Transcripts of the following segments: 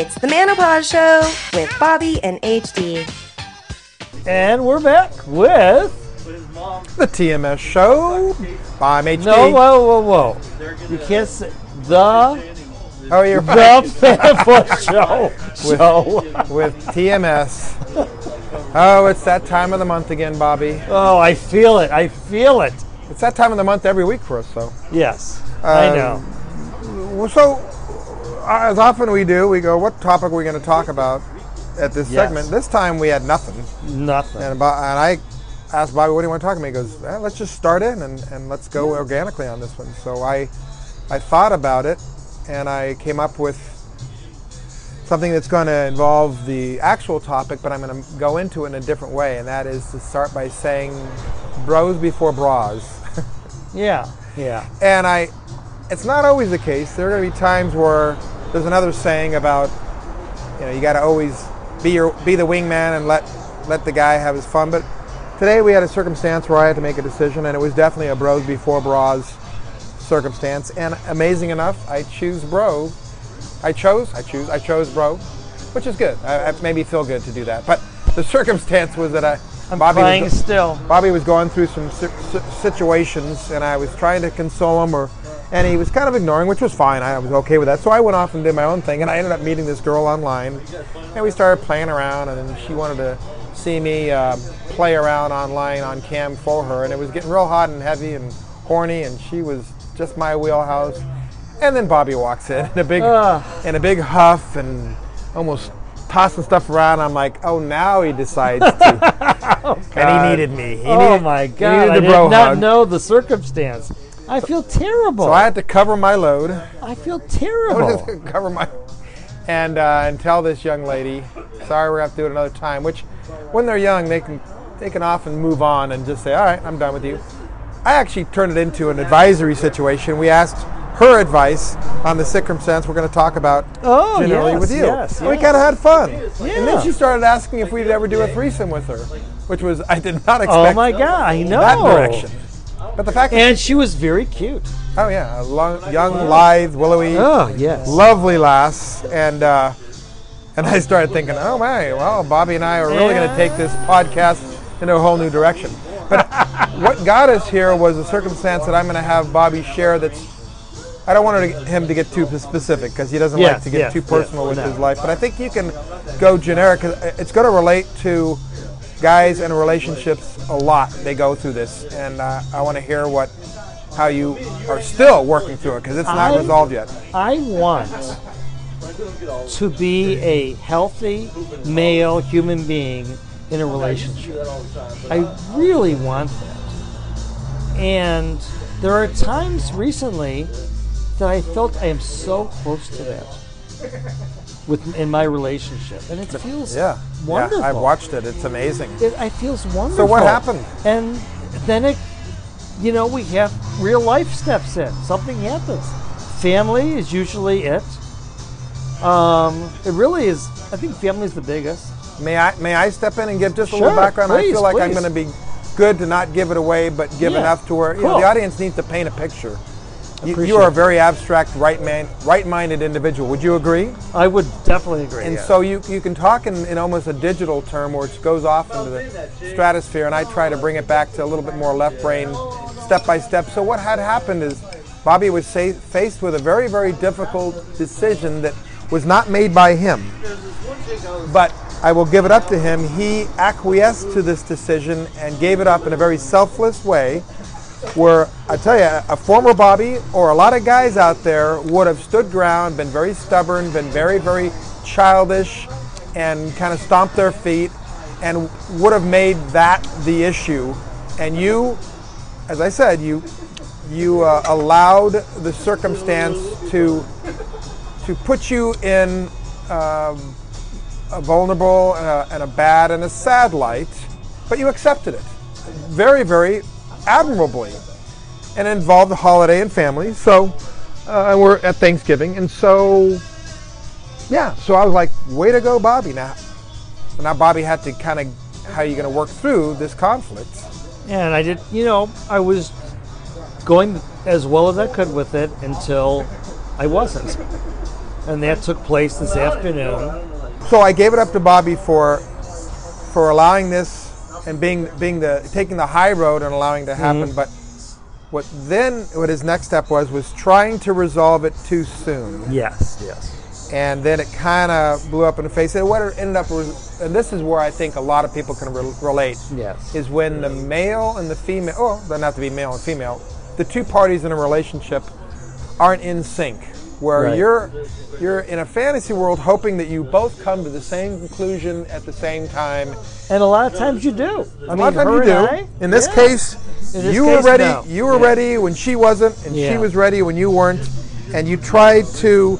It's the Manopause Show with Bobby and HD. And we're back with. The TMS show. I'm HD. No, whoa, whoa, whoa. You can't say the. Oh, you're The right. Fanboy Show. Show. With TMS. Oh, it's that time of the month again, Bobby. Oh, I feel it. I feel it. It's that time of the month every week for us, though. Yes. I Um, know. Well, So, uh, as often we do, we go, what topic are we going to talk about at this Yes. segment? This time we had nothing. Nothing. And, about, and I asked Bobby, what do you want to talk about? He goes, "Eh, let's just start in and, and let's go organically on this one. So I, I thought about it and I came up with something that's going to involve the actual topic, but I'm going to go into it in a different way. And that is to start by saying bros before bras. Yeah. Yeah. And I, it's not always the case. There are going to be times where there's another saying about, you know, you got to always be your be the wingman and let let the guy have his fun. But today we had a circumstance where I had to make a decision, and it was definitely a bros before bras circumstance. And amazing enough, I choose bro. I chose. I choose. I chose bro, which is good. I, it made me feel good to do that. But the circumstance was that I. I'm Bobby crying was, still. Bobby was going through some si- si- situations, and I was trying to console him, or and he was kind of ignoring, which was fine. I was okay with that. So I went off and did my own thing, and I ended up meeting this girl online, and we started playing around, and then she wanted to see me uh, play around online on cam for her, and it was getting real hot and heavy and horny, and she was just my wheelhouse. And then Bobby walks in in a big Ugh. in a big huff and almost tossing stuff around. I'm like, oh, now he decides to. and he needed me. He oh needed, my he God! needed I the did bro not hug. know the circumstance. I feel terrible. So I had to cover my load. I feel terrible. to cover my and uh, and tell this young lady, sorry, we're gonna have to do it another time. Which, when they're young, they can they can often move on and just say, all right, I'm done with you. I actually turned it into an advisory situation. We asked her advice on the circumstance we're going to talk about Oh, generally yes, with you. yes, And we kind of had fun. Yeah. And then she started asking if we'd ever do a threesome with her, which was I did not expect oh my God! I know that direction. But the fact that And she was very cute. Oh yeah, a long, young, lithe, willowy, Oh yes. lovely lass, and uh, and I started thinking, oh my, well, Bobby and I are really going to take this podcast in a whole new direction. But what got us here was a circumstance that I'm going to have Bobby share. That's I don't want him to get too specific because he doesn't like to get yes, too personal yes, with no. his life. But I think you can go generic. it's going to relate to guys and relationships a lot. They go through this, and uh, I want to hear what how you are still working through it because it's not I- resolved yet. I want to be a healthy male human being in a relationship. I really want that. And there are times recently that I felt I am so close to that with in my relationship, and it feels Yeah, wonderful. Yeah, I've watched it. It's amazing. It, I feels wonderful. So what happened? And then it, you know, we have real life steps in. Something happens. Family is usually it. Um, it really is. I think family is the biggest. May I may I step in and give just a Sure, little background? I feel like I'm going to be good to not give it away, but give Yeah, enough to where you know the audience needs to paint a picture. You, you are a very abstract, right man, right-minded individual. Would you agree? I would definitely agree. And yeah. so you, you can talk in, in almost a digital term where it goes off into the stratosphere, and I try to bring it back to a little bit more left brain, step by step. So what had happened is Bobby was faced with a very, very difficult decision that was not made by him. But I will give it up to him. He acquiesced to this decision and gave it up in a very selfless way. Where I tell you, a former Bobby or a lot of guys out there would have stood ground, been very stubborn, been very, very childish, and kind of stomped their feet, and would have made that the issue. And you, as I said, you you uh, allowed the circumstance to to put you in um, a vulnerable and a, and a bad and a sad light, but you accepted it very, very admirably. And involved the holiday and family. So, uh, and we're at Thanksgiving, and so, yeah. So I was like, "Way to go, Bobby!" Now, now Bobby had to kind of how are you going to work through this conflict? and I did, you know, I was going as well as I could with it until I wasn't. and that took place this afternoon. So I gave it up to Bobby for for allowing this and being being the taking the high road and allowing it to happen. Mm-hmm. But what then what his next step was was trying to resolve it too soon. Yes, yes. and then it kind of blew up in the face. And what it ended up, and this is where I think a lot of people can re- relate, Yes. is when the male and the female, oh, doesn't have to be male and female, the two parties in a relationship aren't in sync. Where Right. you're you're in a fantasy world hoping that you both come to the same conclusion at the same time. And a lot of times you do. I A mean, lot of times you do. I, in this yeah. case, In this you were ready. no. You were Yeah. ready when she wasn't, and she was ready when you weren't, and you tried to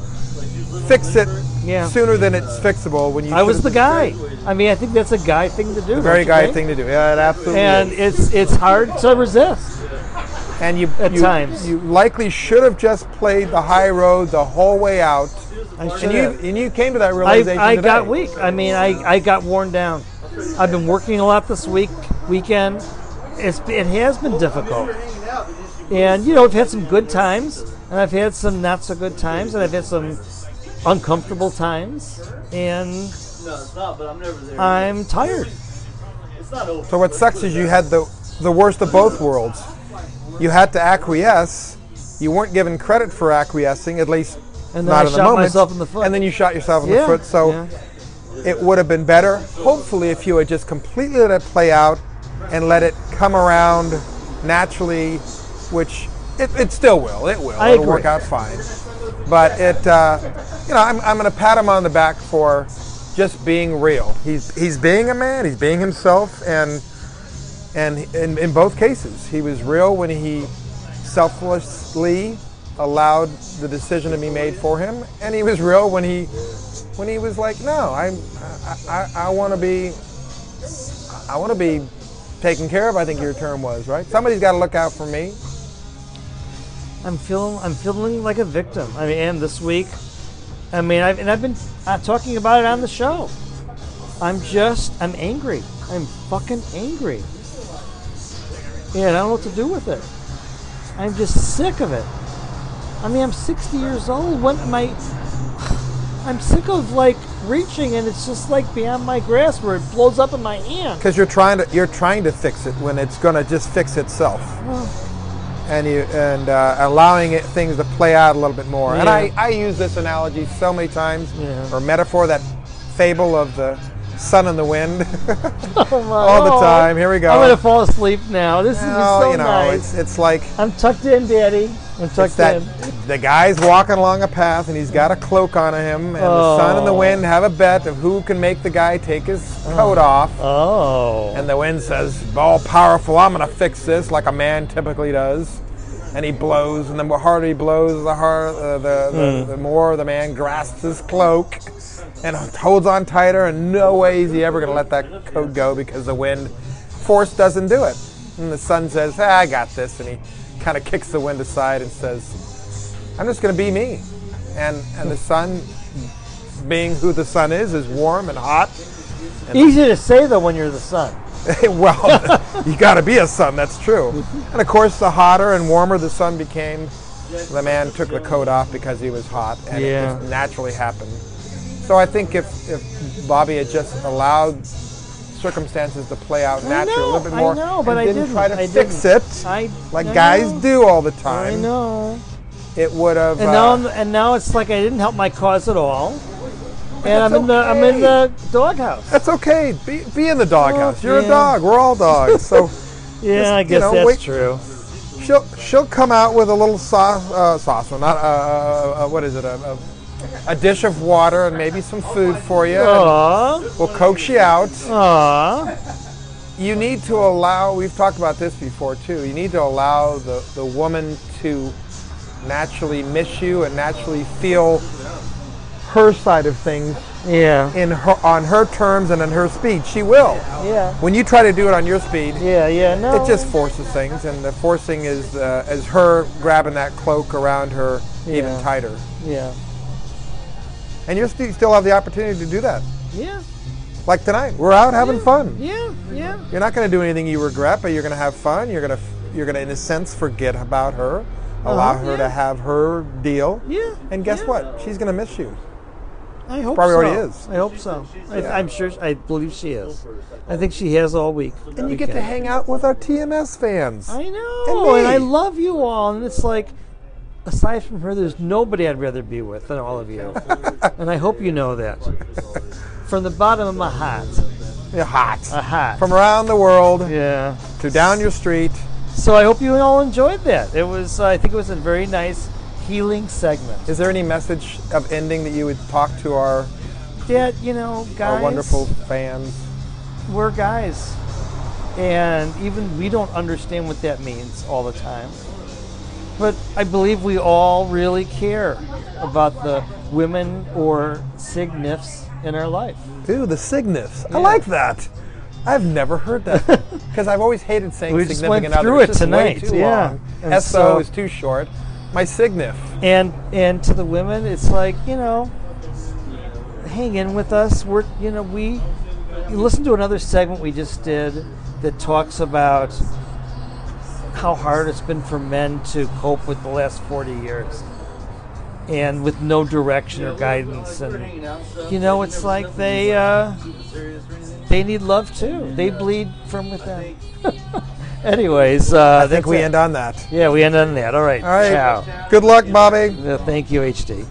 fix it Yeah. sooner than it's fixable. When you I was the guy. I mean, I think that's a guy thing to do. The very guy think? thing to do. Yeah, it absolutely. And is. it's it's hard to resist. And you at you, times. you likely should have just played the high road the whole way out. I And you have. and you came to that I, realization I today. got weak. I mean, I, I got worn down. I've been working a lot this week, weekend. It's, it has been difficult. And, you know, I've had some good times, and I've had some not so good times, and I've had some uncomfortable times, and I'm tired. So what sucks is you had the the worst of both worlds. You had to acquiesce. You weren't given credit for acquiescing, at least And then not I in the moment. in the foot. And then you shot yourself in Yeah, the foot. So yeah. it would have been better, hopefully, if you had just completely let it play out and let it come around naturally, which it, it still will. It will. I It'll agree. work out fine. But it, uh, you know, I'm, I'm going to pat him on the back for just being real. He's he's being a man. He's being himself, and and in, in both cases, he was real when he selflessly allowed the decision to be made for him, and he was real when he when he was like, no, I'm I, I, I want to be I want to be taken care of. I think your term was right. Somebody's got to look out for me. I'm feeling I'm feeling like a victim. I mean, and this week, I mean, I've, and I've been uh, talking about it on the show. I'm just I'm angry. I'm fucking angry. Yeah, I don't know what to do with it. I'm just sick of it. I mean, I'm 60 years old. When am I? I'm sick of like reaching and it's just like beyond my grasp where it blows up in my hand. because you're trying to you're trying to fix it when it's going to just fix itself and you and uh, allowing it things to play out a little bit more and I, I use this analogy so many times Yeah. or metaphor that fable of the sun and the wind Oh my- all the oh, time here we go I'm gonna fall asleep now. This is Oh, so you know nice. it's, it's like I'm tucked in, Daddy. I'm it's tucked that in. the guy's walking along a path and he's got a cloak on him and the sun and the Oh. wind have a bet of who can make the guy take his uh-huh. coat off Oh. And the wind says, all powerful, I'm going to fix this like a man typically does. And he blows, and the more harder he blows, the, uh, the, the, the more the man grasps his cloak and holds on tighter, and no way is he ever going to let that coat go because the wind force doesn't do it. And the sun says, ah, I got this. And he kind of kicks the wind aside and says, I'm just going to be me. And, and the sun, being who the sun is, is warm and hot. And Easy to say though when you're the sun. well, you got to be a sun. That's true. And of course, the hotter and warmer the sun became, the man took the coat off because he was hot, and Yeah. it just naturally happened. So I think if if Bobby had just allowed circumstances to play out naturally a little bit I more, know, but and I didn't, didn't. try to I fix didn't. it I like I guys know. do all the time. I know. it would have. And uh, now and now it's like I didn't help my cause at all. And That's I'm in the I'm in the doghouse. that's okay. Be, be in the doghouse. You're yeah. a dog. We're all dogs. So Yeah, I you guess know, that's wait- true. she'll she'll come out with a little sauce uh, sauce or not uh, uh, uh, what is it a, a, a dish of water and maybe some food for you. and Aw, We'll coax you out. aw. You need to allow. We've talked about this before too. You need to allow the the woman to naturally miss you and naturally feel her side of things Yeah, in her on her terms and in her speed. She will. yeah, When you try to do it on your speed, yeah, yeah. No, it just forces things, and the forcing is uh, is her grabbing that cloak around her even tighter. yeah, And you st- still have the opportunity to do that. yeah, Like tonight, we're out having fun. yeah, yeah. You're not going to do anything you regret, but you're going to have fun. You're going to you're going to in a sense forget about her allow Uh-huh, her to have her deal. Yeah. And guess yeah. what? She's going to miss you. I hope Probably so. already is. I hope so. I, Yeah. I'm sure. I believe she is. I think she has all week. And you get to hang out with our TMS fans. I know, And and, I love you all. And it's like, aside from her, there's nobody I'd rather be with than all of you. and I hope you know that. From the bottom of my heart, You're hot. a heart. From around the world yeah. to down your street. So I hope you all enjoyed that. It was. Uh, I think it was a very nice healing segment. Is there any message of ending that you would talk to our, That you know, guys. our wonderful fans? we're guys. And even we don't understand what that means all the time. But I believe we all really care about the women or signifs in our life. Ooh, the Cygnus. I like that. I've never heard that because I've always hated saying We just significant went other. through It's it just tonight, too yeah. SO so- is too short. My Signif. And and to the women, it's like, you know, hang in with us. We're you know, we you listen to another segment we just did that talks about how hard it's been for men to cope with the last 40 years and with no direction or guidance and you know it's like they uh, they need love too they bleed from within anyways uh, I think we end on that. yeah we end on that all right All right. ciao Good luck, Bobby. Uh, thank you hd